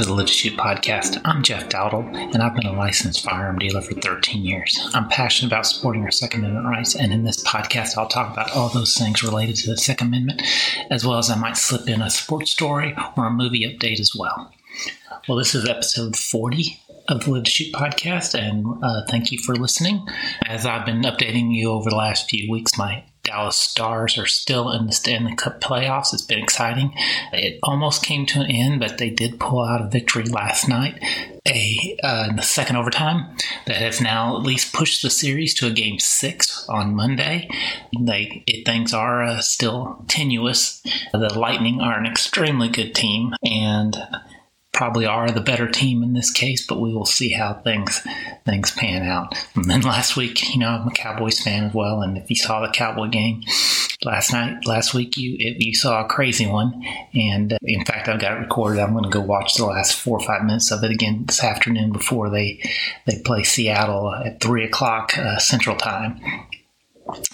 To the Live to Shoot podcast. I'm Jeff Dowdle, and I've been a licensed firearm dealer for 13 years. I'm passionate about supporting our Second Amendment rights, and in this podcast, I'll talk about all those things related to the Second Amendment, as well as I might slip in a sports story or a movie update as well. Well, this is episode 40 of the Shoot podcast, and uh, thank you for listening. As I've been updating you over the last few weeks, my Dallas Stars are still in the Stanley Cup playoffs. It's been exciting. It almost came to an end, but they did pull out a victory last night, a uh, in the second overtime that has now at least pushed the series to a game six on Monday. They it, things are uh, still tenuous. The Lightning are an extremely good team, and probably are the better team in this case, but we will see how things things pan out. And then last week, you know, I'm a Cowboys fan as well, and if you saw the Cowboy game last night, last week, you you saw a crazy one. And uh, in fact, I've got it recorded. I'm going to go watch the last four or five minutes of it again this afternoon before they they play Seattle at three o'clock uh, Central Time.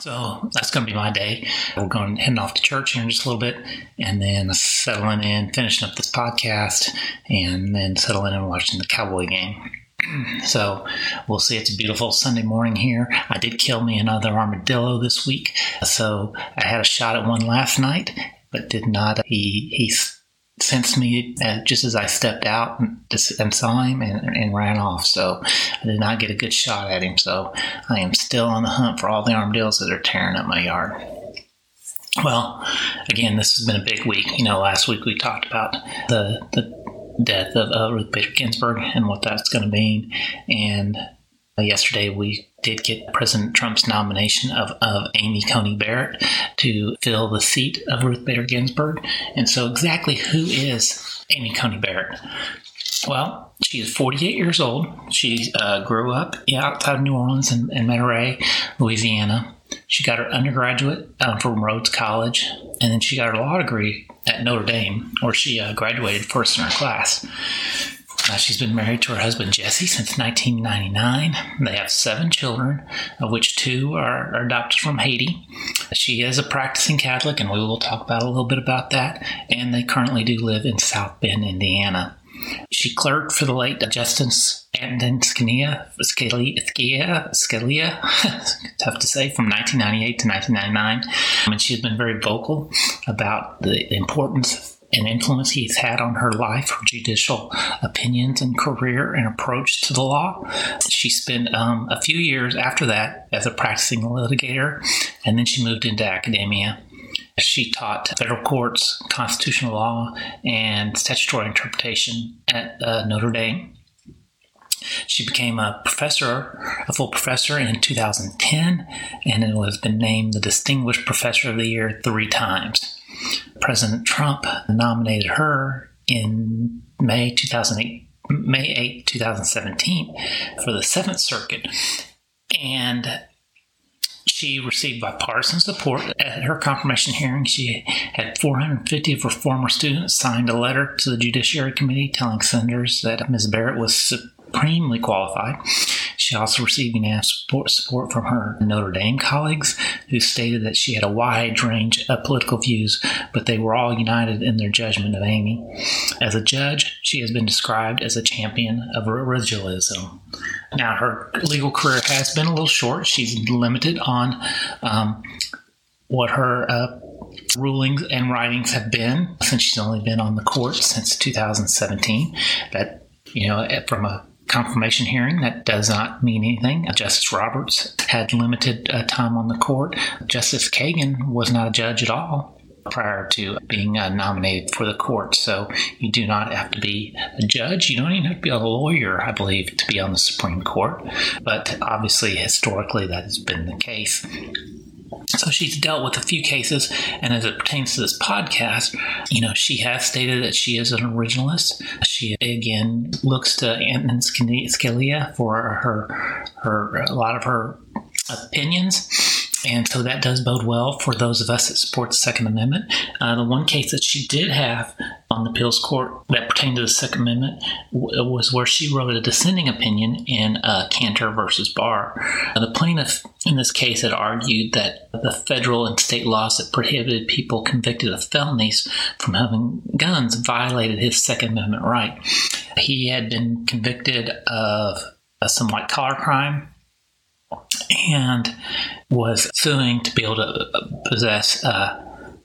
So that's going to be my day. We're going heading off to church here in just a little bit, and then settling in, finishing up this podcast, and then settling in and watching the Cowboy game. So we'll see. It's a beautiful Sunday morning here. I did kill me another armadillo this week, so I had a shot at one last night, but did not. He he sensed me just as I stepped out and, saw him and, and, ran off. So I did not get a good shot at him. So I am still on the hunt for all the armadillos that are tearing up my yard. Well, again, this has been a big week. You know, last week we talked about the the death of uh, Ruth Bader Ginsburg and what that's going to mean, and yesterday we did get President Trump's nomination of, of Amy Coney Barrett to fill the seat of Ruth Bader Ginsburg. And so, exactly who is Amy Coney Barrett? Well, she is 48 years old. She uh, grew up outside of New Orleans in, in Monterey, Louisiana. She got her undergraduate um, from Rhodes College, and then she got her law degree at Notre Dame, where she uh, graduated first in her class. Uh, she's been married to her husband Jesse since 1999. They have seven children, of which two are, are, adopted from Haiti. She is a practicing Catholic, and we will talk about a little bit about that. And they currently do live in South Bend, Indiana. She clerked for the late Justice Antonin Scalia, Scalia, Scalia, tough to say, from 1998 to 1999. And she's been very vocal about the importance and influence he's had on her life, her judicial opinions and career and approach to the law. She spent um, a few years after that as a practicing litigator, and then she moved into academia. She taught federal courts, constitutional law, and statutory interpretation at uh, Notre Dame. She became a professor, a full professor in 2010, and has been named the Distinguished Professor of the Year three times. President Trump nominated her in May 2008, May 8, 2017, for the Seventh Circuit. And she received bipartisan support at her confirmation hearing. She had 450 of her former students signed a letter to the Judiciary Committee telling senators that Ms. Barrett was supremely qualified. She also received unanimous support, support from her Notre Dame colleagues, who stated that she had a wide range of political views, but they were all united in their judgment of Amy. As a judge, she has been described as a champion of originalism. Now, her legal career has been a little short. She's limited on um, what her uh, rulings and writings have been since she's only been on the court since 2017. That, you know, from a confirmation hearing. That does not mean anything. Justice Roberts had limited uh, time on the court. Justice Kagan was not a judge at all prior to being uh, nominated for the court. So you do not have to be a judge. You don't even have to be a lawyer, I believe, to be on the Supreme Court. But obviously, historically, that has been the case. So she's dealt with a few cases, and as it pertains to this podcast, you know, she has stated that she is an originalist. She again looks to Antonin Scalia for her her a lot of her opinions And so that does bode well for those of us that support the Second Amendment. Uh, the one case that she did have on the appeals court that pertained to the Second Amendment w- was where she wrote a dissenting opinion in uh, Kanter versus Barr. Uh, the plaintiff in this case had argued that the federal and state laws that prohibited people convicted of felonies from having guns violated his Second Amendment right. He had been convicted of some white collar crime and was suing to be able to possess uh,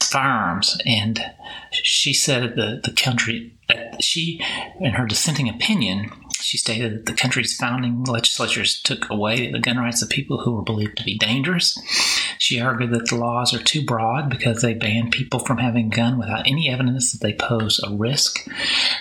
firearms. And she said that the country that she, in her dissenting opinion, she stated that the country's founding legislatures took away the gun rights of people who were believed to be dangerous. She argued that the laws are too broad because they ban people from having a gun without any evidence that they pose a risk.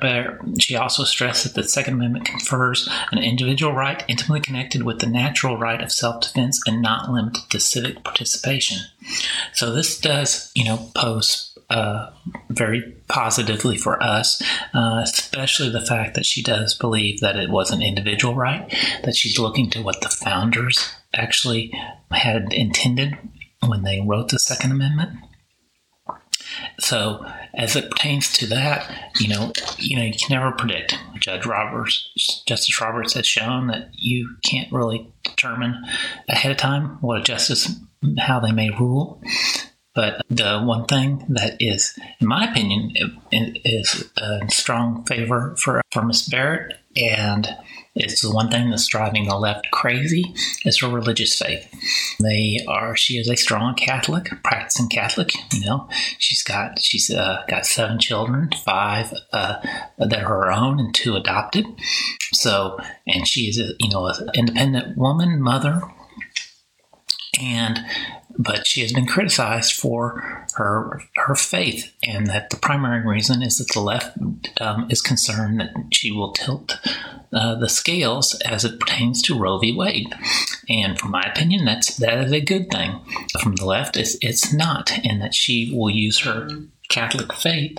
But she also stressed that the Second Amendment confers an individual right intimately connected with the natural right of self defense and not limited to civic participation. So this does, you know, pose uh, very positively for us, uh, especially the fact that she does believe that it was an individual right, that she's looking to what the founders actually had intended when they wrote the Second Amendment. So, as it pertains to that, you know, you know, you can never predict. Judge Roberts, Justice Roberts, has shown that you can't really determine ahead of time what a justice how they may rule. But the one thing that is, in my opinion, is a strong favor for, for Miss Barrett, and it's the one thing that's driving the left crazy is her religious faith. They are. She is a strong Catholic, practicing Catholic. You know, she's got she's uh, got seven children, five uh, that are her own, and two adopted. So, and she is a you know an independent woman, mother, and but she has been criticized for her her faith, and that the primary reason is that the left um, is concerned that she will tilt uh, the scales as it pertains to Roe v. Wade. And from my opinion, that's that is a good thing. From the left, it's it's not, and that she will use her Catholic faith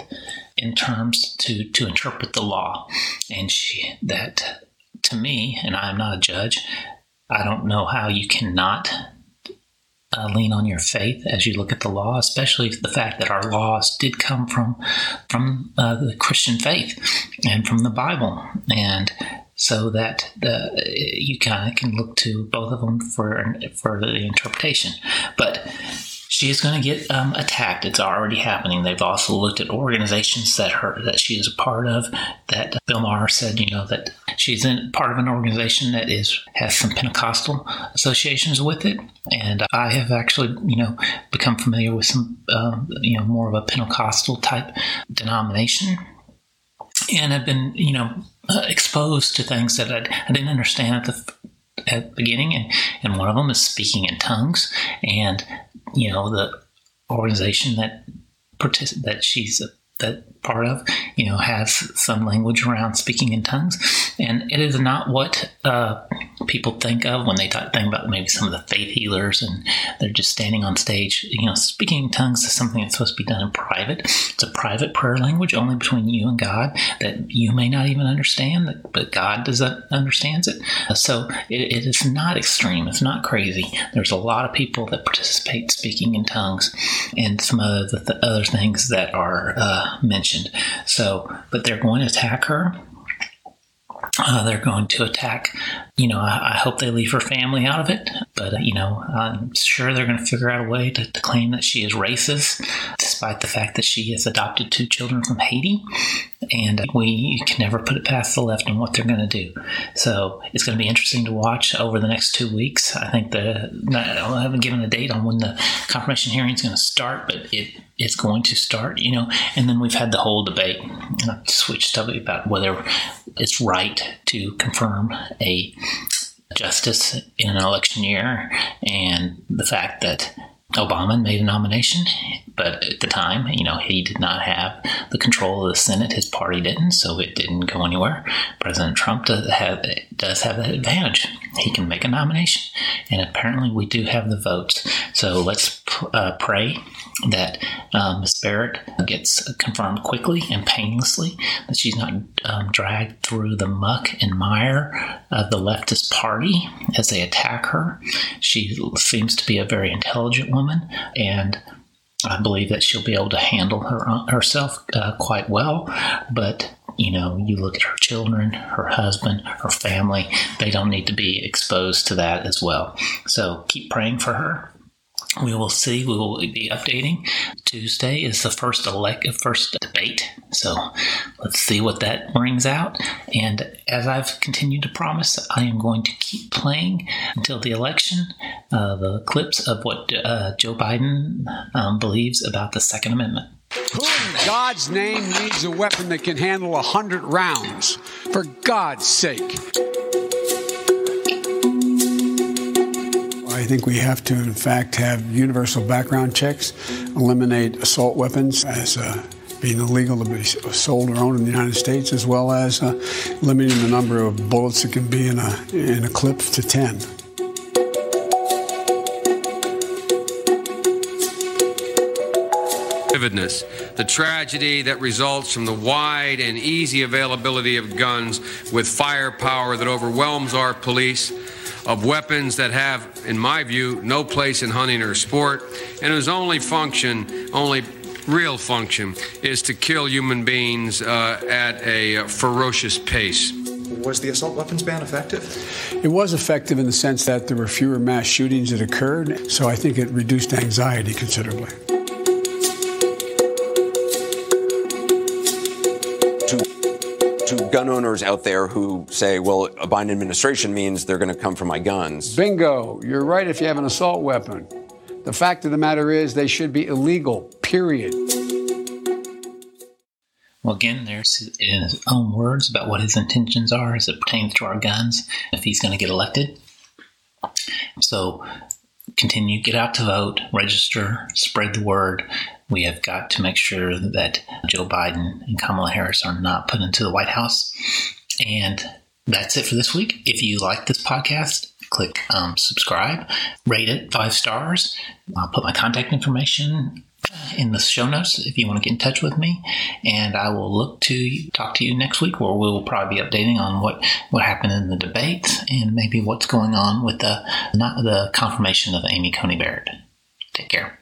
in terms to to interpret the law, and she that to me, and I am not a judge. I don't know how you cannot uh, lean on your faith as you look at the law, especially the fact that our laws did come from from uh, the Christian faith and from the Bible, and so that the, you kind of can look to both of them for for the interpretation. But she is going to get um, attacked. It's already happening. They've also looked at organizations that her that she is a part of. That Bill Maher said, you know, that she's in part of an organization that is has some Pentecostal associations with it, and I have actually, you know, become familiar with some, uh, you know, more of a Pentecostal type denomination, and have been, you know, exposed to things that I did not understand at the at the beginning, and, and one of them is speaking in tongues, and you know the organization that partic- that she's a, that part of, you know, has some language around speaking in tongues, and it is not what uh, people think of when they talk, think about maybe some of the faith healers and they're just standing on stage. You know, speaking in tongues is something that's supposed to be done in private. It's a private prayer language only between you and God that you may not even understand, but God does that understands it. So it, it is not extreme. It's not crazy. There's a lot of people that participate speaking in tongues, and some of the, the other things that are uh, mentioned. So, but they're going to attack her uh, they're going to attack. You know, I, I, hope they leave her family out of it, but, uh, you know, I'm sure they're going to figure out a way to, to, claim that she is racist, despite the fact that she has adopted two children from Haiti. And we can never put it past the left on what they're going to do. So it's going to be interesting to watch over the next two weeks. I think the, I haven't given a date on when the confirmation hearing is going to start, but it it's going to start, you know. And then we've had the whole debate, and I've switched up about whether it's right to confirm a justice in an election year, and the fact that Obama made a nomination but at the time, you know, he did not have the control of the Senate. His party didn't, so it didn't go anywhere. President Trump does have, does have that advantage. He can make a nomination, and apparently we do have the votes. So let's uh, pray that um, Ms. Barrett gets confirmed quickly and painlessly, that she's not um, dragged through the muck and mire of the leftist party as they attack her. She seems to be a very intelligent woman, and I believe that she'll be able to handle her herself uh, quite well. But you know, you look at her children, her husband, her family; they don't need to be exposed to that as well. So keep praying for her we will see. We will be updating. Tuesday is the first elect, first debate. So let's see what that brings out. And as I've continued to promise, I am going to keep playing until the election. Uh, the clips of what uh, Joe Biden um, believes about the Second Amendment. Who in God's name needs a weapon that can handle a hundred rounds? For God's sake. I think we have to, in fact, have universal background checks, eliminate assault weapons as uh, being illegal to be sold or owned in the United States, as well as uh, limiting the number of bullets that can be in a, in a clip to 10. Vividness, the tragedy that results from the wide and easy availability of guns with firepower that overwhelms our police of weapons that have, in my view, no place in hunting or sport, and whose only function, only real function, is to kill human beings uh, at a ferocious pace. Was the assault weapons ban effective? It was effective in the sense that there were fewer mass shootings that occurred, so I think it reduced anxiety considerably. To gun owners out there who say, well, a Biden administration means they're going to come for my guns. Bingo. You're right if you have an assault weapon. The fact of the matter is they should be illegal, period. Well, again, there's in his own words about what his intentions are as it pertains to our guns if he's going to get elected. So continue, get out to vote, register, spread the word. We have got to make sure that Joe Biden and Kamala Harris are not put into the White House. And that's it for this week. If you like this podcast, click um, subscribe, rate it five stars. I'll put my contact information in the show notes if you want to get in touch with me. And I will look to talk to you next week where we will probably be updating on what, what happened in the debates and maybe what's going on with the, not the confirmation of Amy Coney Barrett. Take care.